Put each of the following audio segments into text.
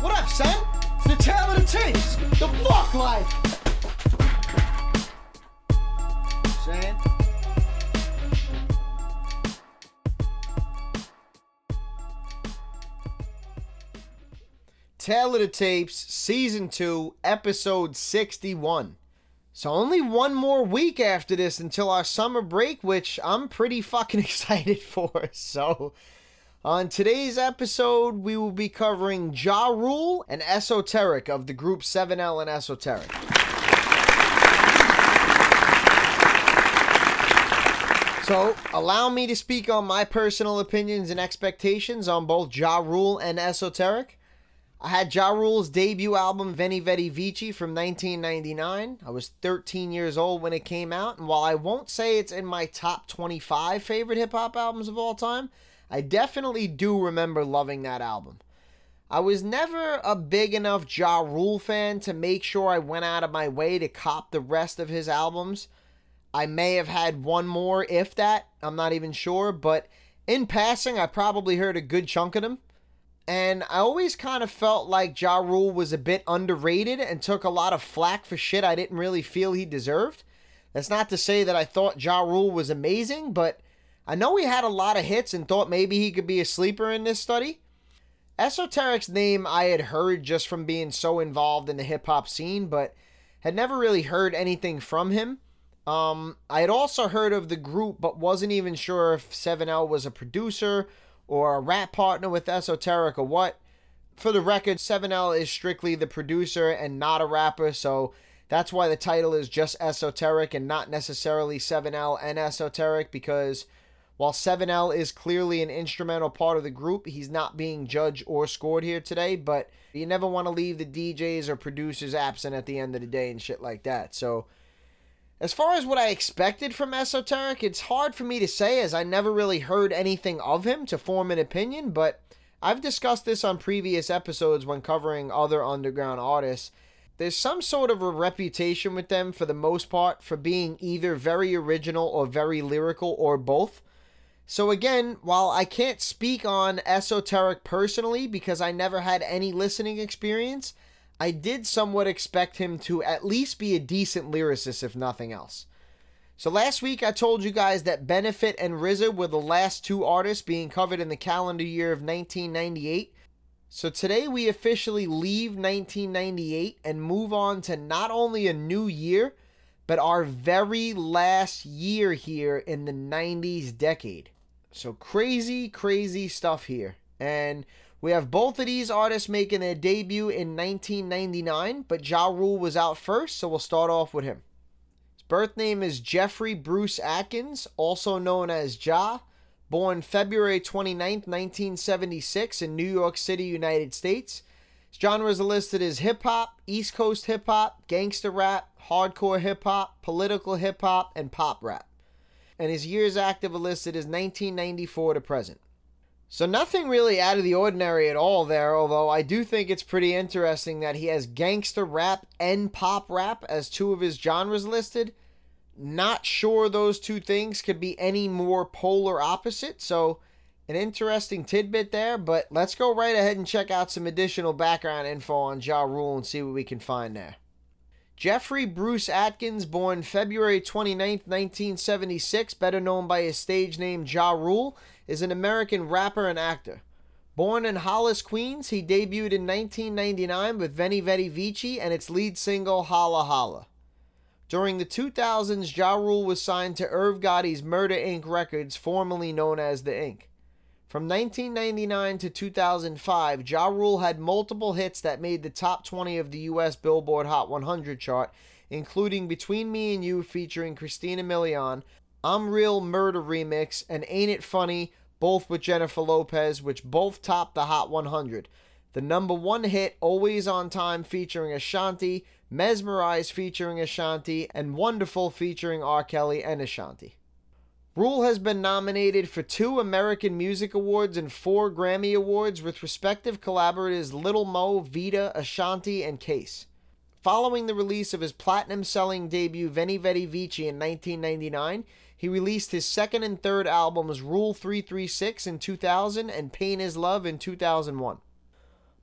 What up, son? It's the tale of the tapes. The fuck life. Saying? Tale of the Tapes, Season 2, Episode 61. So only one more week after this until our summer break, which I'm pretty fucking excited for. So on today's episode, we will be covering Ja Rule and Esoteric of the group 7L and Esoteric. So, allow me to speak on my personal opinions and expectations on both Ja Rule and Esoteric. I had Ja Rule's debut album, Venni Vetti Vecci, from 1999. I was 13 years old when it came out, and while I won't say it's in my top 25 favorite hip hop albums of all time, I definitely do remember loving that album. I was never a big enough Ja Rule fan to make sure I went out of my way to cop the rest of his albums. I may have had one more, if that. I'm not even sure. But in passing, I probably heard a good chunk of them. And I always kind of felt like Ja Rule was a bit underrated and took a lot of flack for shit I didn't really feel he deserved. That's not to say that I thought Ja Rule was amazing, but I know he had a lot of hits and thought maybe he could be a sleeper in this study. Esoteric's name I had heard just from being so involved in the hip hop scene, but had never really heard anything from him. Um, I had also heard of the group, but wasn't even sure if 7L was a producer or a rap partner with Esoteric or what. For the record, 7L is strictly the producer and not a rapper, so that's why the title is just Esoteric and not necessarily 7L and Esoteric, because while 7L is clearly an instrumental part of the group, he's not being judged or scored here today, but you never want to leave the DJs or producers absent at the end of the day and shit like that. So, as far as what I expected from Esoteric, it's hard for me to say as I never really heard anything of him to form an opinion, but I've discussed this on previous episodes when covering other underground artists. There's some sort of a reputation with them for the most part for being either very original or very lyrical or both. So again, while I can't speak on Esoteric personally because I never had any listening experience, I did somewhat expect him to at least be a decent lyricist, if nothing else. So last week I told you guys that Benefit and RZA were the last two artists being covered in the calendar year of 1998. So today we officially leave 1998 and move on to not only a new year, but our very last year here in the 90s decade. So crazy, crazy stuff here. And we have both of these artists making their debut in 1999, but Ja Rule was out first, so we'll start off with him. His birth name is Jeffrey Bruce Atkins, also known as Ja, born February 29, 1976, in New York City, United States. His genres are listed as hip hop, East Coast hip hop, gangster rap, hardcore hip hop, political hip hop, and pop rap. And his years active are listed as 1994 to present. So nothing really out of the ordinary at all there, although I do think it's pretty interesting that he has gangster rap and pop rap as two of his genres listed. Not sure those two things could be any more polar opposite, so an interesting tidbit there, but let's go right ahead and check out some additional background info on Ja Rule and see what we can find there. Jeffrey Bruce Atkins, born February 29, 1976, better known by his stage name Ja Rule, is an American rapper and actor. Born in Hollis, Queens, he debuted in 1999 with Venni Vetti Vecci and its lead single Holla Holla. During the 2000s, Ja Rule was signed to Irv Gotti's Murder Inc. Records, formerly known as The Inc. From 1999 to 2005, Ja Rule had multiple hits that made the top 20 of the US Billboard Hot 100 chart, including Between Me and You featuring Christina Milian, I'm Real Murder Remix, and Ain't It Funny, both with Jennifer Lopez, which both topped the Hot 100. The number one hit, Always on Time, featuring Ashanti, Mesmerize featuring Ashanti, and Wonderful featuring R. Kelly and Ashanti. Rule has been nominated for two American Music Awards and four Grammy Awards with respective collaborators Little Mo, Vita, Ashanti, and Case. Following the release of his platinum selling debut Venni Vetti Vecci in 1999, he released his second and third albums Rule 336 in 2000 and Pain is Love in 2001.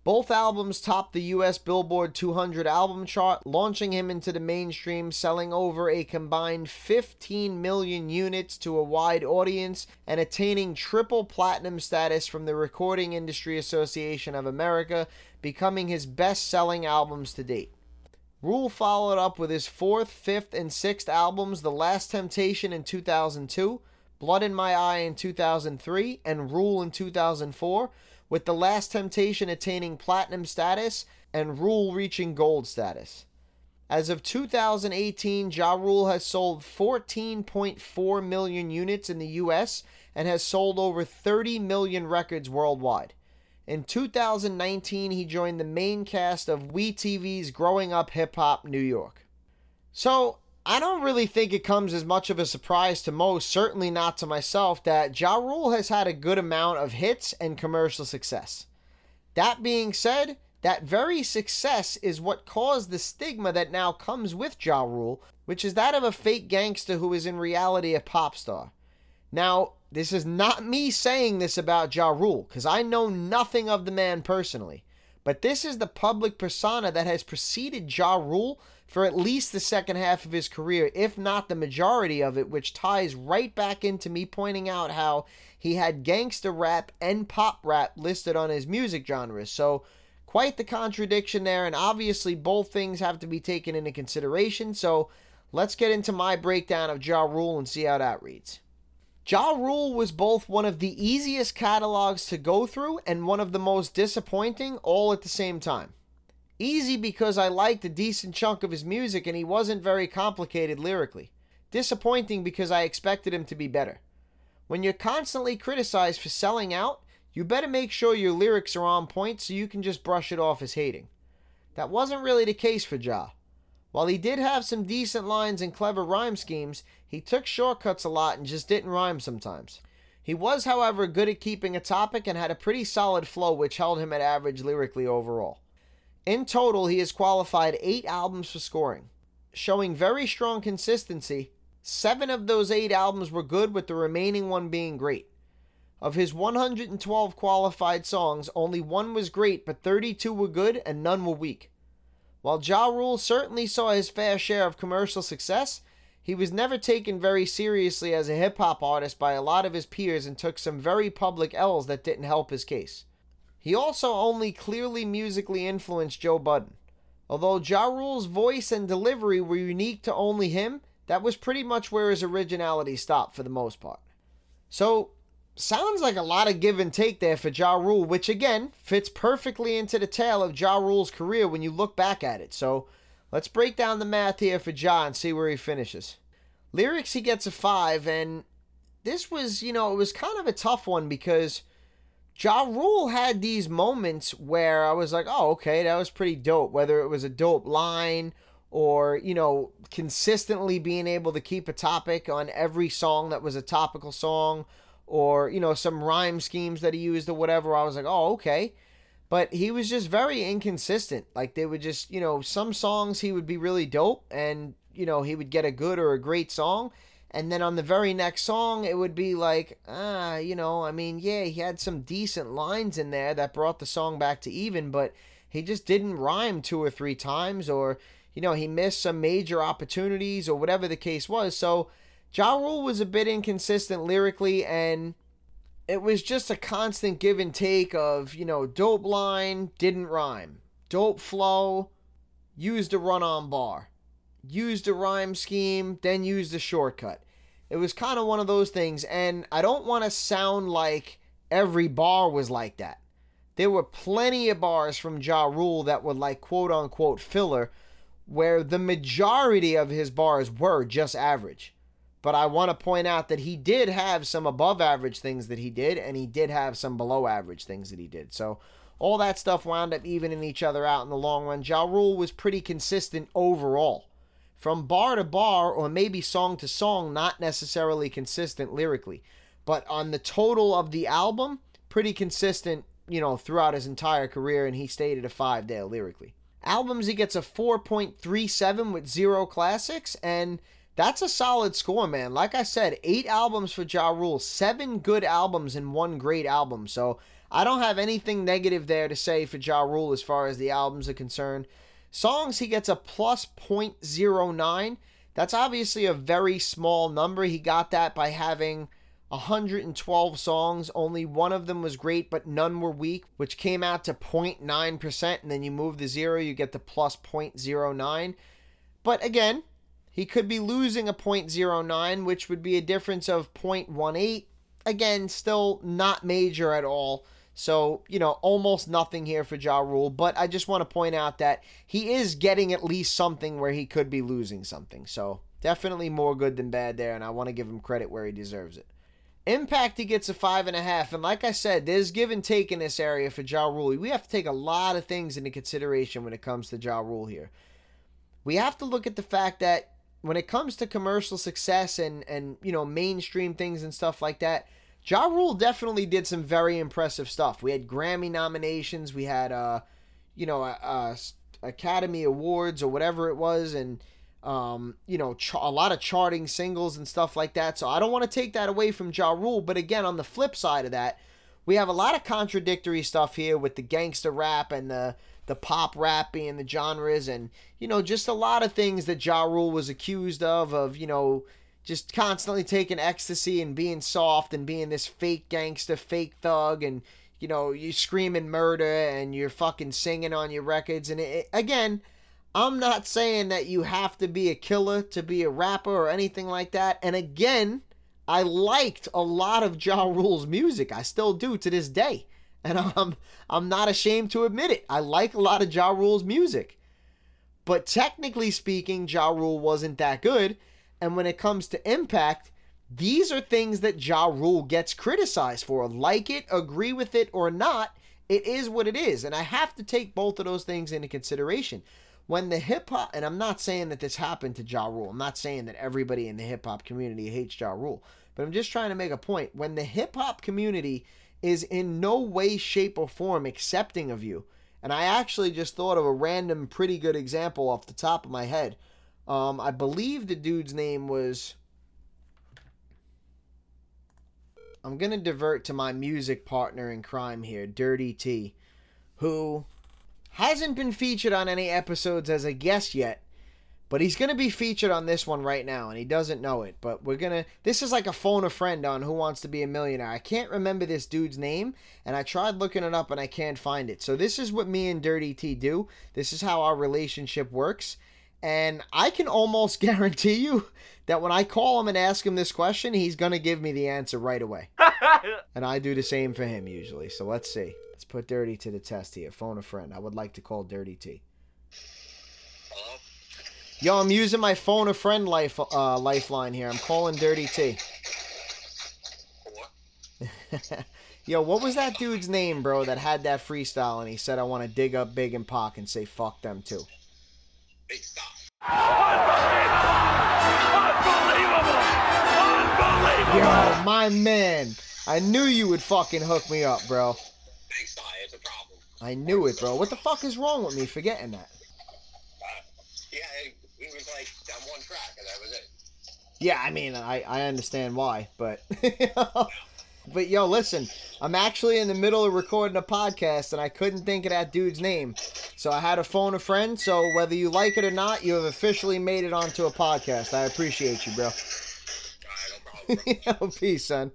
Both albums topped the US Billboard 200 album chart, launching him into the mainstream, selling over a combined 15 million units to a wide audience and attaining triple platinum status from the Recording Industry Association of America, becoming his best selling albums to date. Rule followed up with his fourth, fifth, and sixth albums The Last Temptation in 2002, Blood in My Eye in 2003, and Rule in 2004 with The Last Temptation attaining platinum status and Rule reaching gold status. As of 2018, Ja Rule has sold 14.4 million units in the US and has sold over 30 million records worldwide. In 2019, he joined the main cast of WeTV's Growing Up Hip Hop New York. So, I don't really think it comes as much of a surprise to most, certainly not to myself, that Ja Rule has had a good amount of hits and commercial success. That being said, that very success is what caused the stigma that now comes with Ja Rule, which is that of a fake gangster who is in reality a pop star. Now, this is not me saying this about Ja Rule, because I know nothing of the man personally. But this is the public persona that has preceded Ja Rule for at least the second half of his career, if not the majority of it, which ties right back into me pointing out how he had gangster rap and pop rap listed on his music genres. So, quite the contradiction there, and obviously both things have to be taken into consideration. So, let's get into my breakdown of Ja Rule and see how that reads. Ja Rule was both one of the easiest catalogs to go through and one of the most disappointing all at the same time. Easy because I liked a decent chunk of his music and he wasn't very complicated lyrically. Disappointing because I expected him to be better. When you're constantly criticized for selling out, you better make sure your lyrics are on point so you can just brush it off as hating. That wasn't really the case for Ja. While he did have some decent lines and clever rhyme schemes, he took shortcuts a lot and just didn't rhyme sometimes. He was, however, good at keeping a topic and had a pretty solid flow, which held him at average lyrically overall. In total, he has qualified eight albums for scoring. Showing very strong consistency, seven of those eight albums were good, with the remaining one being great. Of his 112 qualified songs, only one was great, but 32 were good and none were weak. While Ja Rule certainly saw his fair share of commercial success, he was never taken very seriously as a hip hop artist by a lot of his peers and took some very public L's that didn't help his case. He also only clearly musically influenced Joe Budden. Although Ja Rule's voice and delivery were unique to only him, that was pretty much where his originality stopped for the most part. So, sounds like a lot of give and take there for Ja Rule, which again fits perfectly into the tale of Ja Rule's career when you look back at it. So, Let's break down the math here for John see where he finishes. Lyrics, he gets a 5, and this was, you know, it was kind of a tough one because Ja Rule had these moments where I was like, oh, okay, that was pretty dope. Whether it was a dope line or, you know, consistently being able to keep a topic on every song that was a topical song or, you know, some rhyme schemes that he used or whatever. I was like, oh, okay. But he was just very inconsistent. Like they would just, you know, some songs he would be really dope and, you know, he would get a good or a great song. And then on the very next song, it would be like, ah, you know, I mean, yeah, he had some decent lines in there that brought the song back to even, but he just didn't rhyme two or three times, or, you know, he missed some major opportunities, or whatever the case was. So, Ja Rule was a bit inconsistent lyrically, and it was just a constant give and take of, you know, dope line, didn't rhyme. Dope flow, used a run on bar. Used a rhyme scheme, then used a shortcut. It was kind of one of those things, and I don't want to sound like every bar was like that. There were plenty of bars from Ja Rule that were like quote unquote filler, where the majority of his bars were just average. But I want to point out that he did have some above average things that he did, and he did have some below average things that he did. So all that stuff wound up evening each other out in the long run. Ja Rule was pretty consistent overall. From bar to bar, or maybe song to song, not necessarily consistent lyrically. But on the total of the album, pretty consistent, you know, throughout his entire career, and he stayed at a five there lyrically. Albums, he gets a 4.37 with zero classics, and that's a solid score, man. Like I said, eight albums for Ja Rule, seven good albums and one great album. So I don't have anything negative there to say for Ja Rule as far as the albums are concerned. Songs, he gets a plus 0.09. That's obviously a very small number. He got that by having 112 songs. Only one of them was great, but none were weak, which came out to 0.9%. And then you move the zero, you get the plus 0.09. But again, he could be losing a 0.09, which would be a difference of 0.18. Again, still not major at all. So, you know, almost nothing here for Ja Rule, but I just want to point out that he is getting at least something where he could be losing something. So, definitely more good than bad there, and I want to give him credit where he deserves it. Impact, he gets a five and a half, and like I said, there's give and take in this area for Ja Rule. We have to take a lot of things into consideration when it comes to Ja Rule here. We have to look at the fact that when it comes to commercial success and and you know mainstream things and stuff like that, Ja Rule definitely did some very impressive stuff. We had Grammy nominations, we had uh, you know, uh, Academy Awards or whatever it was, and um, you know, ch- a lot of charting singles and stuff like that. So I don't want to take that away from Ja Rule, but again, on the flip side of that, we have a lot of contradictory stuff here with the gangster rap and the the pop rap being the genres, and you know, just a lot of things that Ja Rule was accused of, of you know just constantly taking ecstasy and being soft and being this fake gangster, fake thug, and you know you screaming murder and you're fucking singing on your records. And it, again, I'm not saying that you have to be a killer to be a rapper or anything like that. And again, I liked a lot of Ja Rule's music. I still do to this day. And I'm I'm not ashamed to admit it. I like a lot of Ja Rule's music. But technically speaking, Ja Rule wasn't that good. And when it comes to impact, these are things that Ja Rule gets criticized for. Like it, agree with it, or not, it is what it is. And I have to take both of those things into consideration. When the hip hop, and I'm not saying that this happened to Ja Rule, I'm not saying that everybody in the hip hop community hates Ja Rule, but I'm just trying to make a point. When the hip hop community is in no way, shape, or form accepting of you, and I actually just thought of a random, pretty good example off the top of my head um, I believe the dude's name was. I'm going to divert to my music partner in crime here, Dirty T, who hasn't been featured on any episodes as a guest yet, but he's going to be featured on this one right now, and he doesn't know it. But we're going to. This is like a phone a friend on Who Wants to Be a Millionaire. I can't remember this dude's name, and I tried looking it up and I can't find it. So this is what me and Dirty T do. This is how our relationship works. And I can almost guarantee you that when I call him and ask him this question, he's going to give me the answer right away. and I do the same for him usually. So let's see. Let's put Dirty to the test here. Phone a friend. I would like to call Dirty T. Hello? Yo, I'm using my phone a friend life uh, lifeline here. I'm calling Dirty T. What? Yo, what was that dude's name, bro, that had that freestyle and he said I want to dig up Big and Pac and say fuck them too? Big stuff. Unbelievable! Unbelievable! Unbelievable! Yo, my man. I knew you would fucking hook me up, bro. Big stuff. It's a problem. I knew it, bro. What the fuck is wrong with me forgetting that? Uh, yeah, it, it that one track, and that was it. Yeah, I mean, I, I understand why, but But yo, listen, I'm actually in the middle of recording a podcast and I couldn't think of that dude's name. So I had to phone a friend. So whether you like it or not, you have officially made it onto a podcast. I appreciate you, bro. yo, peace, son.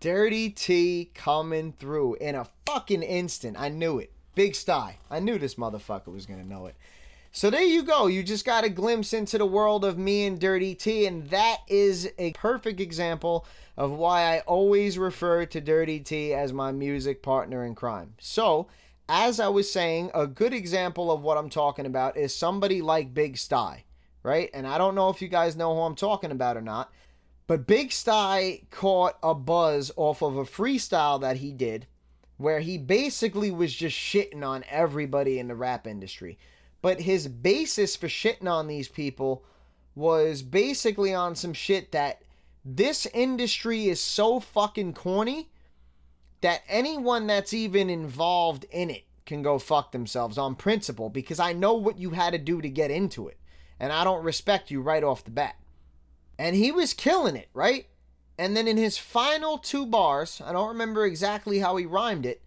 Dirty T coming through in a fucking instant. I knew it. Big Sty. I knew this motherfucker was gonna know it. So there you go. You just got a glimpse into the world of me and Dirty T, and that is a perfect example of why I always refer to Dirty T as my music partner in crime. So, as I was saying, a good example of what I'm talking about is somebody like Big Sty, right? And I don't know if you guys know who I'm talking about or not, but Big Sty caught a buzz off of a freestyle that he did where he basically was just shitting on everybody in the rap industry. But his basis for shitting on these people was basically on some shit that this industry is so fucking corny that anyone that's even involved in it can go fuck themselves on principle because I know what you had to do to get into it. And I don't respect you right off the bat. And he was killing it, right? And then in his final two bars, I don't remember exactly how he rhymed it,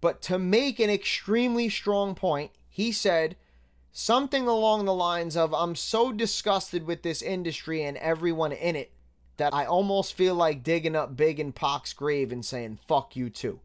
but to make an extremely strong point, he said something along the lines of I'm so disgusted with this industry and everyone in it that I almost feel like digging up Big and Pac's grave and saying, fuck you too.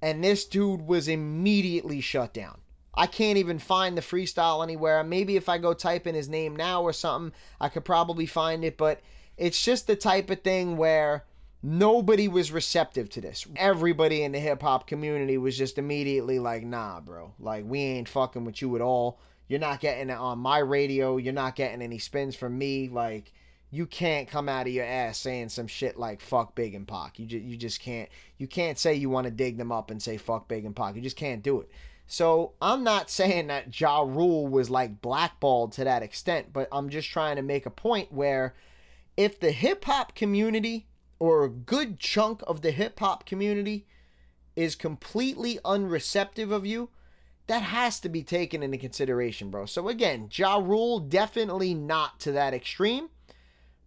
And this dude was immediately shut down. I can't even find the freestyle anywhere. Maybe if I go type in his name now or something, I could probably find it, but it's just the type of thing where nobody was receptive to this. Everybody in the hip hop community was just immediately like, nah, bro. Like, we ain't fucking with you at all. You're not getting it on my radio. You're not getting any spins from me. Like, you can't come out of your ass saying some shit like fuck Big and Pac. You just, you just can't. You can't say you want to dig them up and say fuck Big and Pac. You just can't do it. So I'm not saying that Ja Rule was like blackballed to that extent, but I'm just trying to make a point where if the hip hop community or a good chunk of the hip hop community is completely unreceptive of you, that has to be taken into consideration, bro. So again, Ja Rule definitely not to that extreme,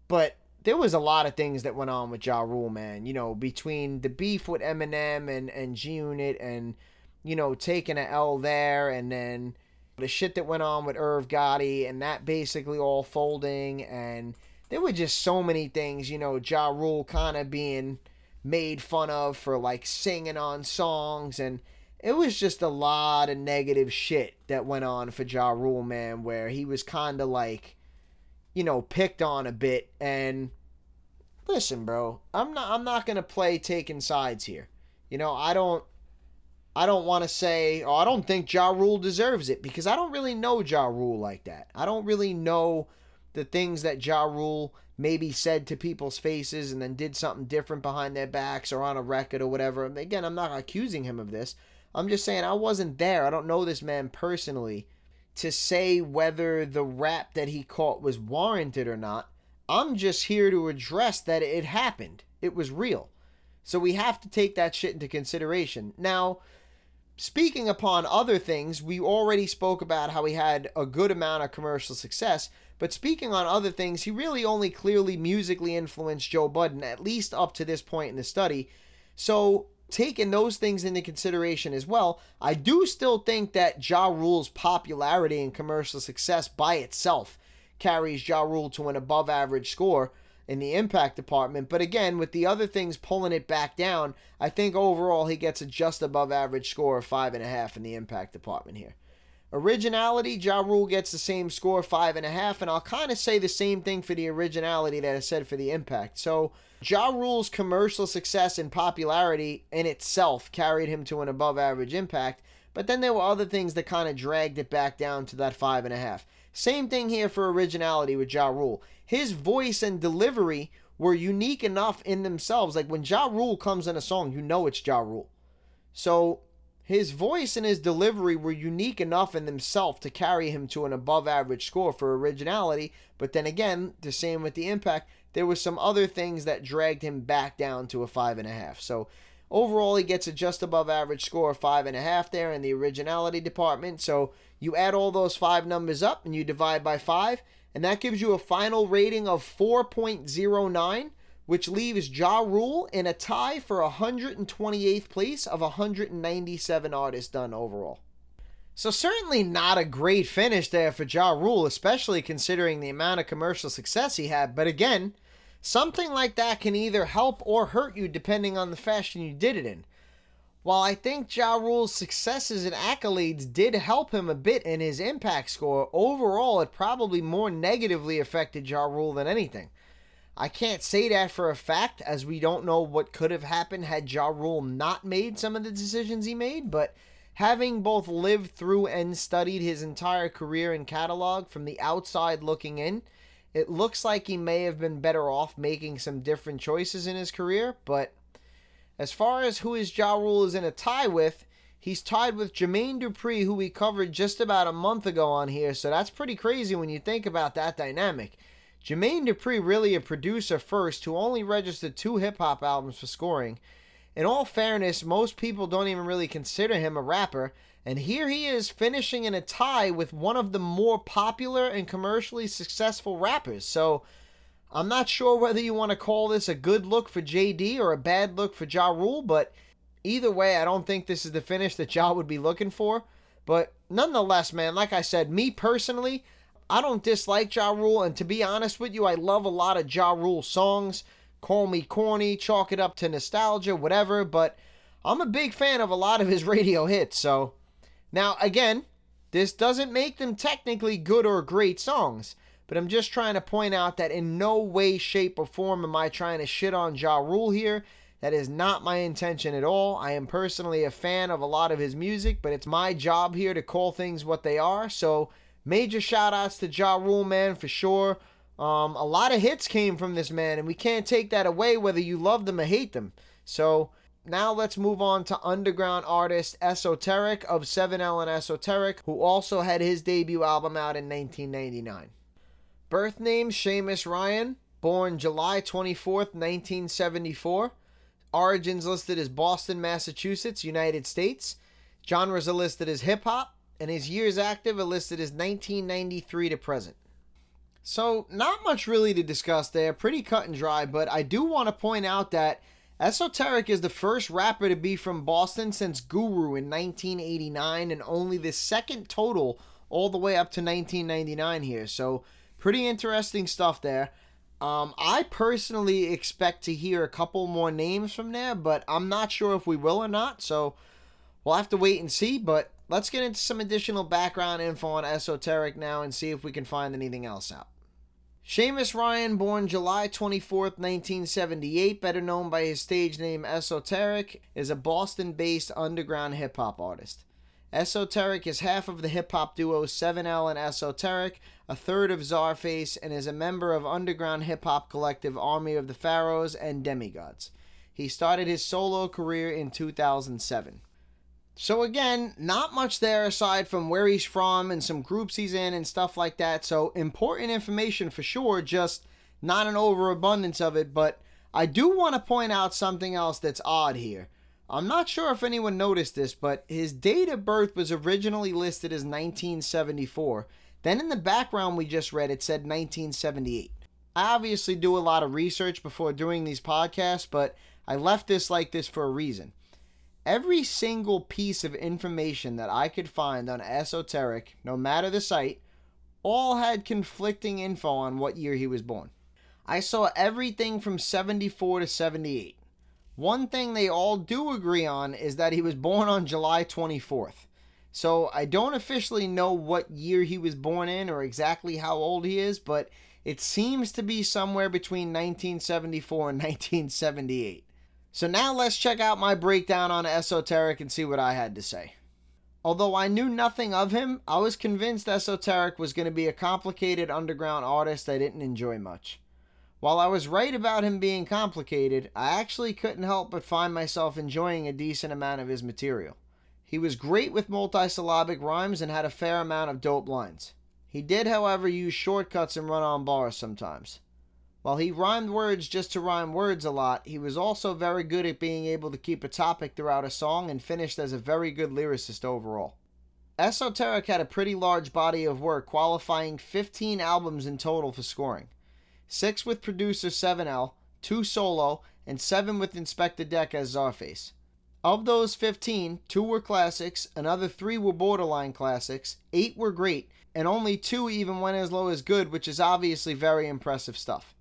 but there was a lot of things that went on with Ja Rule, man. You know, between the beef with Eminem and and G Unit and you know, taking an L there, and then the shit that went on with Irv Gotti, and that basically all folding, and there were just so many things, you know, Ja Rule kind of being made fun of for like singing on songs, and it was just a lot of negative shit that went on for Ja Rule, man, where he was kind of like, you know, picked on a bit, and listen, bro, I'm not, I'm not gonna play taking sides here. You know, I don't I don't want to say, oh, I don't think Ja Rule deserves it because I don't really know Ja Rule like that. I don't really know the things that Ja Rule maybe said to people's faces and then did something different behind their backs or on a record or whatever. Again, I'm not accusing him of this. I'm just saying I wasn't there. I don't know this man personally to say whether the rap that he caught was warranted or not. I'm just here to address that it happened. It was real. So we have to take that shit into consideration. Now, speaking upon other things, we already spoke about how he had a good amount of commercial success. But speaking on other things, he really only clearly musically influenced Joe Budden, at least up to this point in the study. So, taking those things into consideration as well, I do still think that Ja Rule's popularity and commercial success by itself carries Ja Rule to an above average score in the impact department. But again, with the other things pulling it back down, I think overall he gets a just above average score of five and a half in the impact department here. Originality, Ja Rule gets the same score, five and a half, and I'll kind of say the same thing for the originality that I said for the impact. So Ja Rule's commercial success and popularity in itself carried him to an above average impact, but then there were other things that kind of dragged it back down to that five and a half. Same thing here for originality with Ja Rule. His voice and delivery were unique enough in themselves. Like when Ja Rule comes in a song, you know it's Ja Rule. So his voice and his delivery were unique enough in themselves to carry him to an above average score for originality. But then again, the same with the impact, there were some other things that dragged him back down to a five and a half. So overall, he gets a just above average score of five and a half there in the originality department. So you add all those five numbers up and you divide by five, and that gives you a final rating of 4.09, which leaves Ja Rule in a tie for 128th place of 197 artists done overall. So certainly not a great finish there for Ja Rule, especially considering the amount of commercial success he had. But again, something like that can either help or hurt you depending on the fashion you did it in. While I think Ja Rule's successes and accolades did help him a bit in his impact score, overall it probably more negatively affected Ja Rule than anything. I can't say that for a fact, as we don't know what could have happened had Ja Rule not made some of the decisions he made, but having both lived through and studied his entire career and catalog from the outside looking in, it looks like he may have been better off making some different choices in his career, but as far as who his Ja Rule is in a tie with, he's tied with Jermaine Dupri, who we covered just about a month ago on here. So that's pretty crazy when you think about that dynamic. Jermaine Dupri, really a producer first, who only registered two hip hop albums for scoring. In all fairness, most people don't even really consider him a rapper, and here he is finishing in a tie with one of the more popular and commercially successful rappers. So I'm not sure whether you want to call this a good look for JD or a bad look for Ja Rule, but either way, I don't think this is the finish that Ja would be looking for. But nonetheless, man, like I said, me personally, I don't dislike Ja Rule, and to be honest with you, I love a lot of Ja Rule songs. Call me corny, chalk it up to nostalgia, whatever, but I'm a big fan of a lot of his radio hits, so. Now, again, this doesn't make them technically good or great songs, but I'm just trying to point out that in no way, shape, or form am I trying to shit on Ja Rule here. That is not my intention at all. I am personally a fan of a lot of his music, but it's my job here to call things what they are. So, major shout outs to Ja Rule, man, for sure. Um, a lot of hits came from this man, and we can't take that away whether you love them or hate them. So, now let's move on to underground artist Esoteric of 7L and Esoteric, who also had his debut album out in 1999. Birth name Seamus Ryan, born July 24th, 1974. Origins listed as Boston, Massachusetts, United States. Genres are listed as hip hop, and his years active are listed as 1993 to present. So, not much really to discuss there, pretty cut and dry, but I do want to point out that Esoteric is the first rapper to be from Boston since Guru in 1989, and only the second total all the way up to 1999 here. So, pretty interesting stuff there. Um, I personally expect to hear a couple more names from there, but I'm not sure if we will or not. So we'll have to wait and see. But let's get into some additional background info on Esoteric now and see if we can find anything else out. Seamus Ryan, born July 24th, 1978, better known by his stage name Esoteric, is a Boston based underground hip hop artist. Esoteric is half of the hip hop duo 7L and Esoteric, a third of Czarface, and is a member of underground hip hop collective Army of the Pharaohs and Demigodz. He started his solo career in 2007. So, again, not much there aside from where he's from and some groups he's in and stuff like that. So, important information for sure, just not an overabundance of it. But I do want to point out something else that's odd here. I'm not sure if anyone noticed this, but his date of birth was originally listed as 1974. Then in the background we just read, it said 1978. I obviously do a lot of research before doing these podcasts, but I left this like this for a reason. Every single piece of information that I could find on Esoteric, no matter the site, all had conflicting info on what year he was born. I saw everything from 74 to 78. One thing they all do agree on is that he was born on July 24th. So I don't officially know what year he was born in or exactly how old he is, but it seems to be somewhere between 1974 and 1978. So now let's check out my breakdown on Esoteric and see what I had to say. Although I knew nothing of him, I was convinced Esoteric was going to be a complicated underground artist I didn't enjoy much. While I was right about him being complicated, I actually couldn't help but find myself enjoying a decent amount of his material. He was great with multisyllabic rhymes and had a fair amount of dope lines. He did, however, use shortcuts and run on bars sometimes. While he rhymed words just to rhyme words a lot, he was also very good at being able to keep a topic throughout a song and finished as a very good lyricist overall. Esoteric had a pretty large body of work, qualifying 15 albums in total for scoring six with producer 7L, two solo, and seven with Inspectah Deck as Czarface. Of those 15, two were classics, another three were borderline classics, eight were great, and only two even went as low as good, which is obviously very impressive stuff.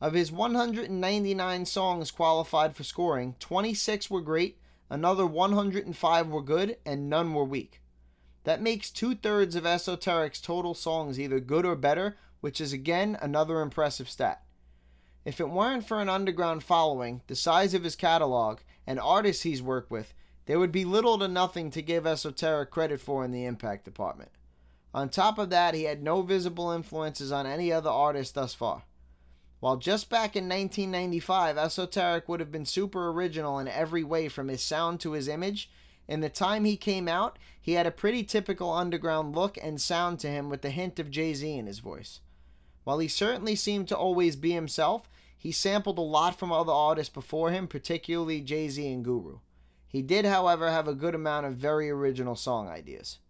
Of his 199 songs qualified for scoring, 26 were great, another 105 were good, and none were weak. That makes two thirds of Esoteric's total songs either good or better, which is again another impressive stat. If it weren't for an underground following, the size of his catalog, and artists he's worked with, there would be little to nothing to give Esoteric credit for in the impact department. On top of that, he had no visible influences on any other artist thus far. While just back in 1995, Esoteric would have been super original in every way from his sound to his image, in the time he came out, he had a pretty typical underground look and sound to him with the hint of Jay Z in his voice. While he certainly seemed to always be himself, he sampled a lot from other artists before him, particularly Jay Z and Guru. He did, however, have a good amount of very original song ideas.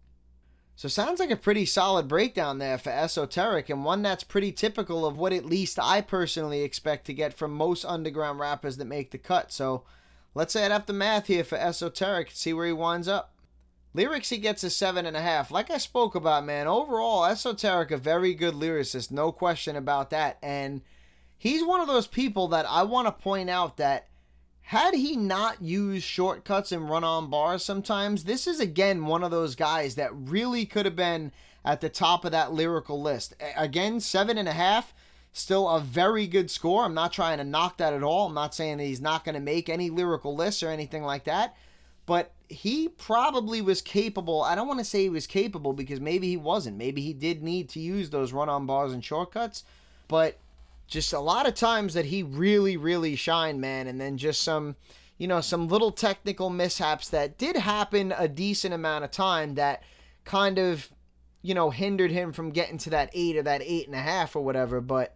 So sounds like a pretty solid breakdown there for Esoteric and one that's pretty typical of what at least I personally expect to get from most underground rappers that make the cut. So let's add up the math here for Esoteric and see where he winds up. Lyrics he gets a seven and a half. Like I spoke about, man, overall Esoteric a very good lyricist, no question about that. And he's one of those people that I want to point out that had he not used shortcuts and run on bars sometimes, this is again one of those guys that really could have been at the top of that lyrical list. Again, seven and a half, still a very good score. I'm not trying to knock that at all. I'm not saying that he's not going to make any lyrical lists or anything like that, but he probably was capable. I don't want to say he was capable because maybe he wasn't. Maybe he did need to use those run on bars and shortcuts, but just a lot of times that he really, really shined, man. And then just some, you know, some little technical mishaps that did happen a decent amount of time that kind of, you know, hindered him from getting to that eight or that eight and a half or whatever. But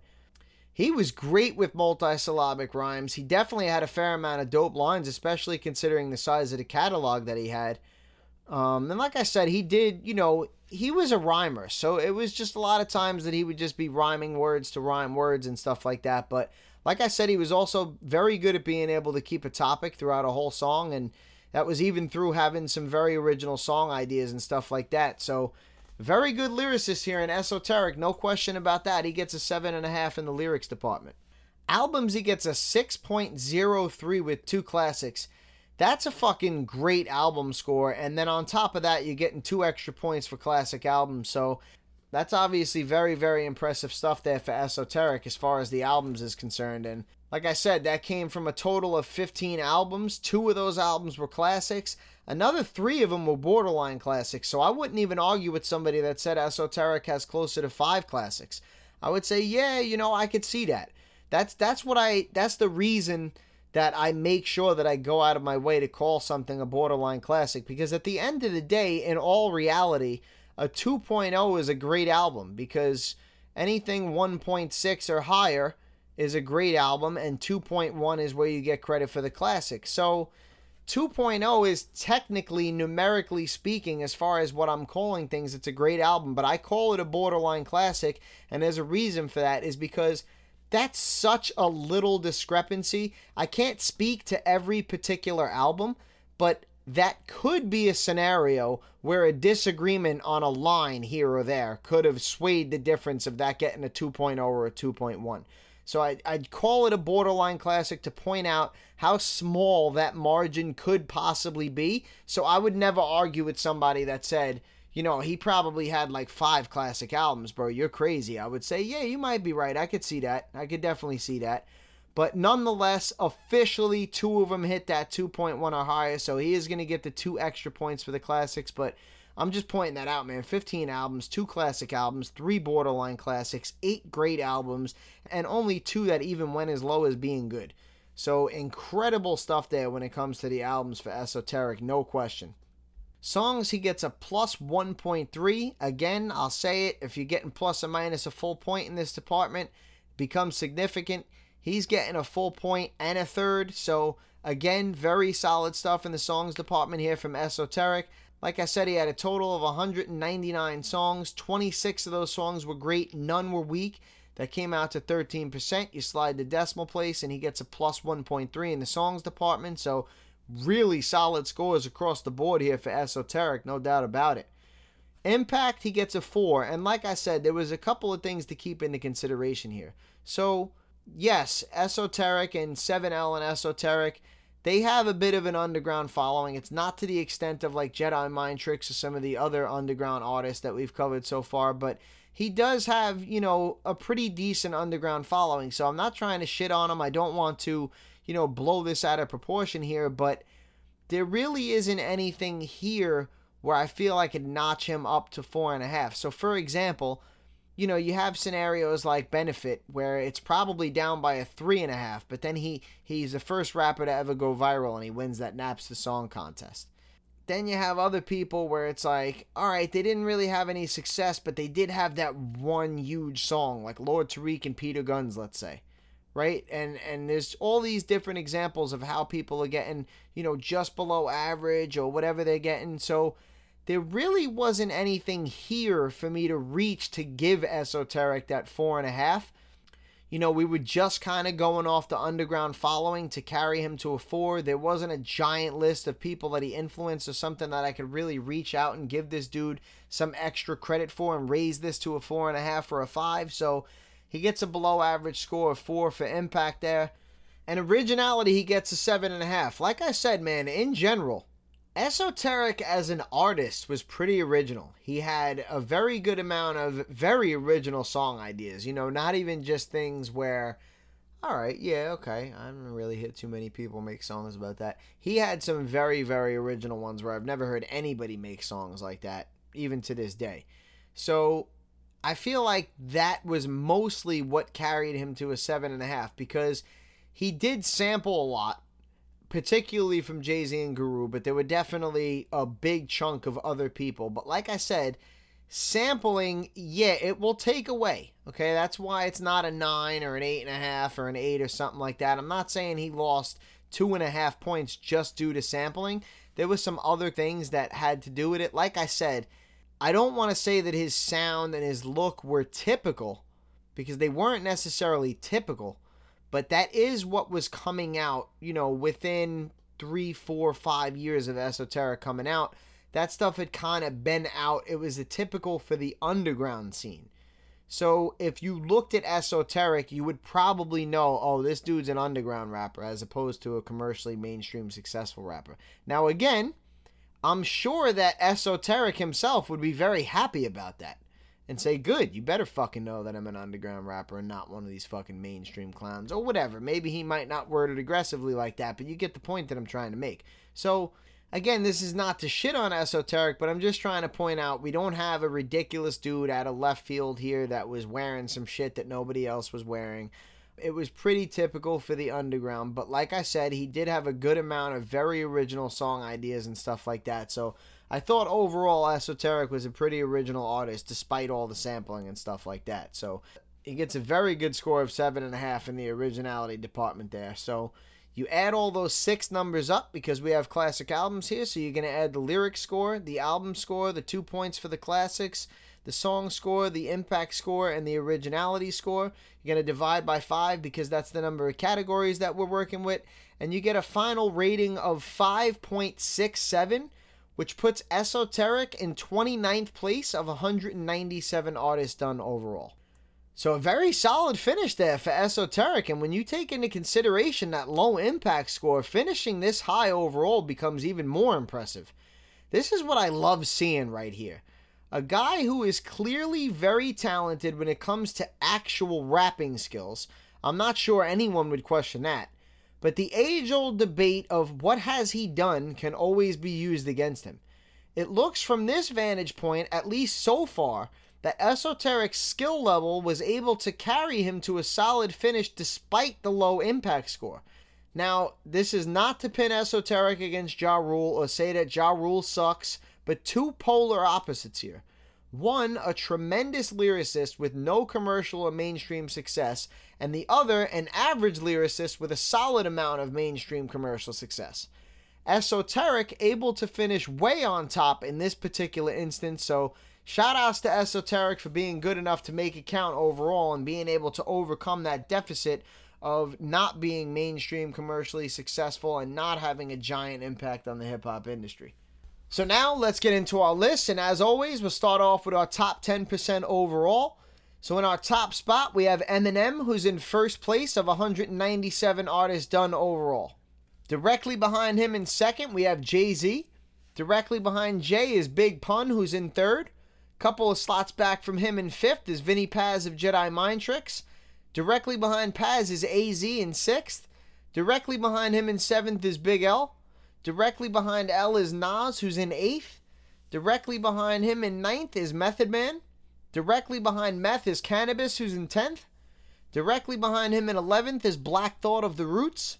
he was great with multisyllabic rhymes. He definitely had a fair amount of dope lines, especially considering the size of the catalog that he had. Um, and like I said, he did, you know, he was a rhymer, so it was just a lot of times that he would just be rhyming words to rhyme words and stuff like that. But like I said, he was also very good at being able to keep a topic throughout a whole song, and that was even through having some very original song ideas and stuff like that. So very good lyricist here in Esoteric, no question about that. He gets a seven and a half in the lyrics department. Albums, he gets a 6.03 with two classics. That's a fucking great album score. And then on top of that, you're getting two extra points for classic albums. So that's obviously very, very impressive stuff there for Esoteric as far as the albums is concerned. And like I said, that came from a total of 15 albums. Two of those albums were classics. Another three of them were borderline classics. So I wouldn't even argue with somebody that said Esoteric has closer to five classics. I would say, yeah, you know, I could see that. That's that's what I that's the reason that I make sure that I go out of my way to call something a borderline classic because at the end of the day, in all reality, a 2.0 is a great album because anything 1.6 or higher is a great album and 2.1 is where you get credit for the classic. So 2.0 is technically numerically speaking as far as what I'm calling things it's a great album, but I call it a borderline classic and there's a reason for that is because that's such a little discrepancy. I can't speak to every particular album, but that could be a scenario where a disagreement on a line here or there could have swayed the difference of that getting a 2.0 or a 2.1. So I, I'd call it a borderline classic to point out how small that margin could possibly be. So I would never argue with somebody that said, you know, he probably had like five classic albums, bro. You're crazy. I would say, yeah, you might be right. I could see that. I could definitely see that. But nonetheless, officially, two of them hit that 2.1 or higher, so he is going to get the two extra points for the classics. But I'm just pointing that out, man. 15 albums, two classic albums, three borderline classics, eight great albums, and only two that even went as low as being good. So incredible stuff there when it comes to the albums for Esoteric, no question. Songs, he gets a plus 1.3. Again, I'll say it if you're getting plus or minus a full point in this department, becomes significant. He's getting a full point and a third. So, again, very solid stuff in the songs department here from Esoteric. Like I said, he had a total of 199 songs. 26 of those songs were great, none were weak. That came out to 13%. You slide the decimal place, and he gets a plus 1.3 in the songs department. So, really solid scores across the board here for Esoteric, no doubt about it. Impact, he gets a 4. And like I said, there was a couple of things to keep into consideration here. So, yes, Esoteric and 7L and Esoteric, they have a bit of an underground following. It's not to the extent of like Jedi Mind Tricks or some of the other underground artists that we've covered so far, but he does have, you know, a pretty decent underground following. So I'm not trying to shit on him. I don't want to, you know, blow this out of proportion here, but there really isn't anything here where I feel I could notch him up to four and a half. So, for example, you know, you have scenarios like Benefit where it's probably down by a three and a half, but then he he's the first rapper to ever go viral and he wins that Naps the Song contest. Then you have other people where it's like, all right, they didn't really have any success, but they did have that one huge song, like Lord Tariq and Peter Gunz, let's say right? And and there's all these different examples of how people are getting, you know, just below average or whatever they're getting. So there really wasn't anything here for me to reach to give Esoteric that four and a half. You know, we were just kind of going off the underground following to carry him to a four. There wasn't a giant list of people that he influenced or something that I could really reach out and give this dude some extra credit for and raise this to a four and a half or a five. So he gets a below average score of four for impact there. And originality, he gets a seven and a half. Like I said, man, in general, Esoteric as an artist was pretty original. He had a very good amount of very original song ideas. You know, not even just things where, all right, yeah, okay, I haven't really hit too many people make songs about that. He had some very, very original ones where I've never heard anybody make songs like that, even to this day. So I feel like that was mostly what carried him to a seven and a half because he did sample a lot particularly from Jay Z and Guru, but there were definitely a big chunk of other people. But like I said, sampling, yeah, it will take away. Okay, that's why it's not a nine or an eight and a half or an eight or something like that. I'm not saying he lost two and a half points just due to sampling. There was some other things that had to do with it. Like I said, I don't want to say that his sound and his look were typical because they weren't necessarily typical but that is what was coming out, you know, within three, four, five years of Esoteric coming out. That stuff had kind of been out. It was a typical for the underground scene. So if you looked at Esoteric, you would probably know, oh, this dude's an underground rapper as opposed to a commercially mainstream successful rapper. Now, again, I'm sure that Esoteric himself would be very happy about that and say, good, you better fucking know that I'm an underground rapper and not one of these fucking mainstream clowns or whatever. Maybe he might not word it aggressively like that, but you get the point that I'm trying to make. So, again, this is not to shit on Esoteric, but I'm just trying to point out we don't have a ridiculous dude out of left field here that was wearing some shit that nobody else was wearing. It was pretty typical for the underground, but like I said, he did have a good amount of very original song ideas and stuff like that. So, I thought overall Esoteric was a pretty original artist, despite all the sampling and stuff like that. So he gets a very good score of seven and a half in the originality department there. So you add all those six numbers up because we have classic albums here. So you're going to add the lyric score, the album score, the two points for the classics, the song score, the impact score, and the originality score. You're going to divide by five because that's the number of categories that we're working with. And you get a final rating of 5.67 which puts Esoteric in 29th place of 197 artists done overall. So a very solid finish there for Esoteric, and when you take into consideration that low impact score, finishing this high overall becomes even more impressive. This is what I love seeing right here. A guy who is clearly very talented when it comes to actual rapping skills. I'm not sure anyone would question that. But the age old debate of what has he done can always be used against him. It looks from this vantage point, at least so far, that Esoteric's skill level was able to carry him to a solid finish despite the low impact score. Now, this is not to pin Esoteric against Ja Rule or say that Ja Rule sucks, but two polar opposites here. One, a tremendous lyricist with no commercial or mainstream success, and the other, an average lyricist with a solid amount of mainstream commercial success. Esoteric able to finish way on top in this particular instance, so shout outs to Esoteric for being good enough to make it count overall and being able to overcome that deficit of not being mainstream commercially successful and not having a giant impact on the hip hop industry. So now let's get into our list. And as always, we'll start off with our top 10% overall. So in our top spot, we have Eminem, who's in first place of 197 artists done overall. Directly behind him in second, we have Jay Z. Directly behind Jay is Big Pun, who's in third. Couple of slots back from him in fifth is Vinnie Paz of Jedi Mind Tricks. Directly behind Paz is AZ in sixth. Directly behind him in seventh is Big L. Directly behind L is Nas, who's in eighth. Directly behind him in ninth is Method Man. Directly behind Meth is Canibus, who's in tenth. Directly behind him in eleventh is Black Thought of the Roots.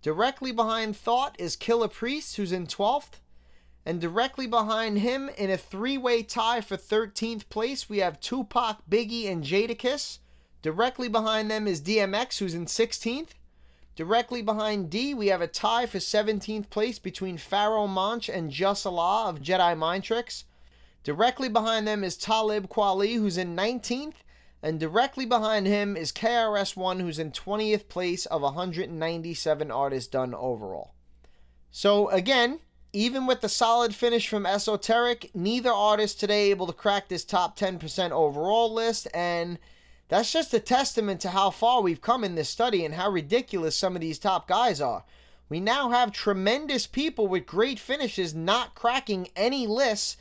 Directly behind Thought is Killah Priest, who's in twelfth. And directly behind him, in a three way tie for 13th place, we have Tupac, Biggie, and Jadakiss. Directly behind them is DMX, who's in 16th. Directly behind D, we have a tie for 17th place between Pharoahe Monch and Jus Allah of Jedi Mind Tricks. Directly behind them is Talib Kweli, who's in 19th. And directly behind him is KRS-One, who's in 20th place of 197 artists done overall. So, again, even with the solid finish from Esoteric, neither artist today able to crack this top 10% overall list. And that's just a testament to how far we've come in this study and how ridiculous some of these top guys are. We now have tremendous people with great finishes not cracking any lists.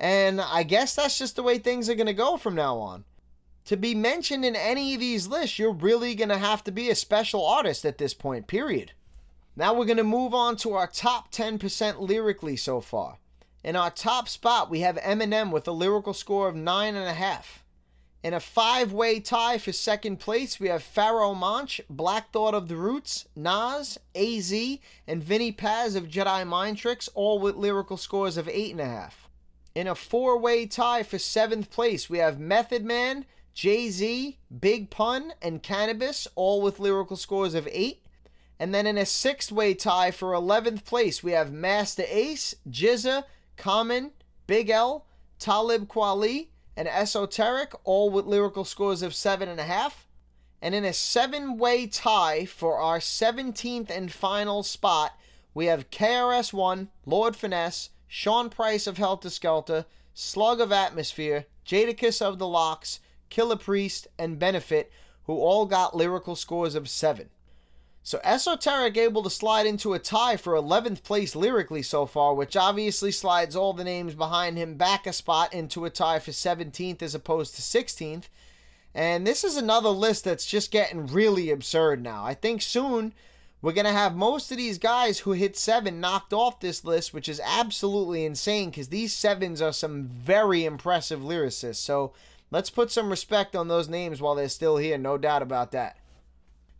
And I guess that's just the way things are going to go from now on to be mentioned in any of these lists, you're really going to have to be a special artist at this point, period. Now we're going to move on to our top 10% lyrically so far. In our top spot, we have Eminem with a lyrical score of 9.5. In a five way tie for second place, we have Pharoahe Monch, Black Thought of the Roots, Nas, AZ, and Vinnie Paz of Jedi Mind Tricks, all with lyrical scores of 8.5. In a four way tie for seventh place, we have Method Man, Jay Z, Big Pun, and Canibus, all with lyrical scores of 8. And then in a sixth way tie for 11th place, we have Masta Ace, GZA, Common, Big L, Talib Kweli, and Esoteric, all with lyrical scores of 7.5. And in a seven way tie for our 17th and final spot, we have KRS-One, Lord Finesse, Sean Price of Heltah Skeltah, Slug of Atmosphere, Jadakiss of the LOX, Killah Priest, and Benefit, who all got lyrical scores of 7. So Esoteric able to slide into a tie for 11th place lyrically so far, which obviously slides all the names behind him back a spot into a tie for 17th as opposed to 16th. And this is another list that's just getting really absurd now. I think soon we're going to have most of these guys who hit 7 knocked off this list, which is absolutely insane because these 7s are some very impressive lyricists. So Let's put some respect on those names while they're still here, no doubt about that.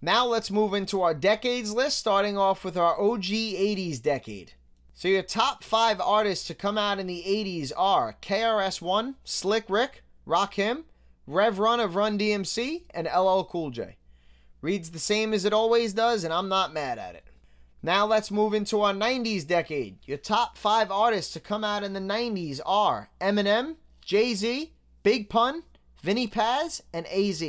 Now let's move into our decades list, starting off with our OG 80s decade. So your top five artists to come out in the 80s are KRS-One, Slick Rick, Rakim, Rev Run of Run DMC, and LL Cool J. Reads the same as it always does, and I'm not mad at it. Now let's move into our 90s decade. Your top five artists to come out in the 90s are Eminem, Jay Z, Big Pun, Vinnie Paz, and AZ.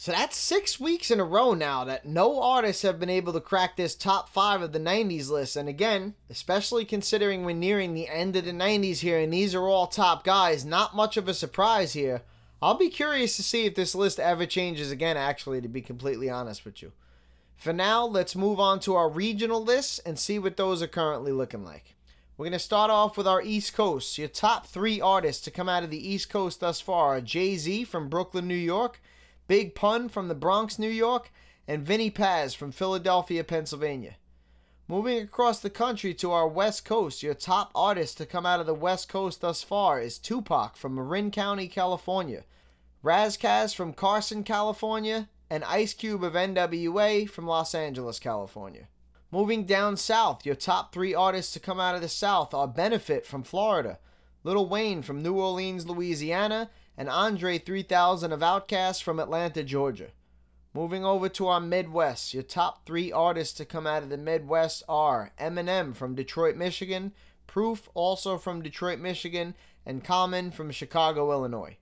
So that's six weeks in a row now that no artists have been able to crack this top five of the 90s list. And again, especially considering we're nearing the end of the 90s here and these are all top guys, not much of a surprise here. I'll be curious to see if this list ever changes again, actually, to be completely honest with you. For now, let's move on to our regional lists and see what those are currently looking like. We're going to start off with our East Coast. Your top three artists to come out of the East Coast thus far are Jay Z from Brooklyn, New York, Big Pun from the Bronx, New York, and Vinnie Paz from Philadelphia, Pennsylvania. Moving across the country to our West Coast, your top artist to come out of the West Coast thus far is Tupac from Marin County, California, Ras Kass from Carson, California, and Ice Cube of NWA from Los Angeles, California. Moving down south, your top three artists to come out of the south are Benefit from Florida, Lil Wayne from New Orleans, Louisiana, and Andre 3000 of Outkast from Atlanta, Georgia. Moving over to our Midwest, your top three artists to come out of the Midwest are Eminem from Detroit, Michigan, Proof also from Detroit, Michigan, and Common from Chicago, Illinois.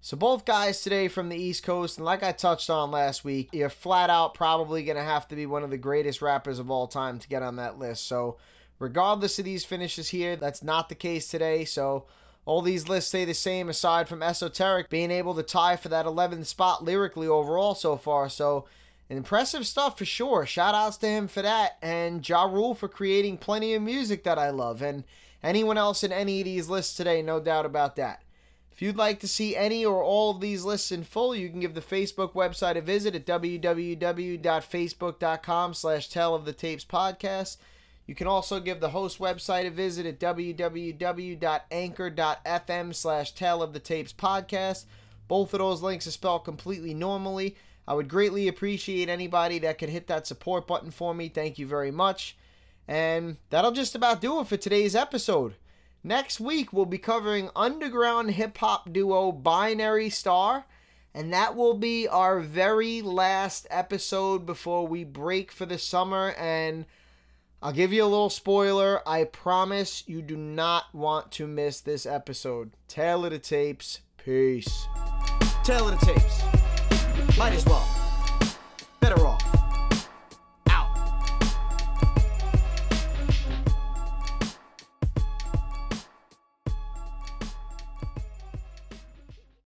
So both guys today from the East Coast, and like I touched on last week, you're flat out probably gonna have to be one of the greatest rappers of all time to get on that list. So regardless of these finishes here, that's not the case today. So all these lists stay the same aside from Esoteric being able to tie for that 11th spot lyrically overall so far. So impressive stuff for sure. Shout outs to him for that and Ja Rule for creating plenty of music that I love and anyone else in any of these lists today, no doubt about that. If you'd like to see any or all of these lists in full, you can give the Facebook website a visit at www.facebook.com slash tell of the tapes podcast. You can also give the host website a visit at www.anchor.fm slash tell of the tapes podcast. Both of those links are spelled completely normally. I would greatly appreciate anybody that could hit that support button for me. Thank you very much. And that'll just about do it for today's episode. Next week, we'll be covering underground hip hop duo Binary Star And that will be our very last episode before we break for the summer. And I'll give you a little spoiler. I promise you do not want to miss this episode. Tail of the tapes. Peace. Tail of the tapes. Might as well. Better off.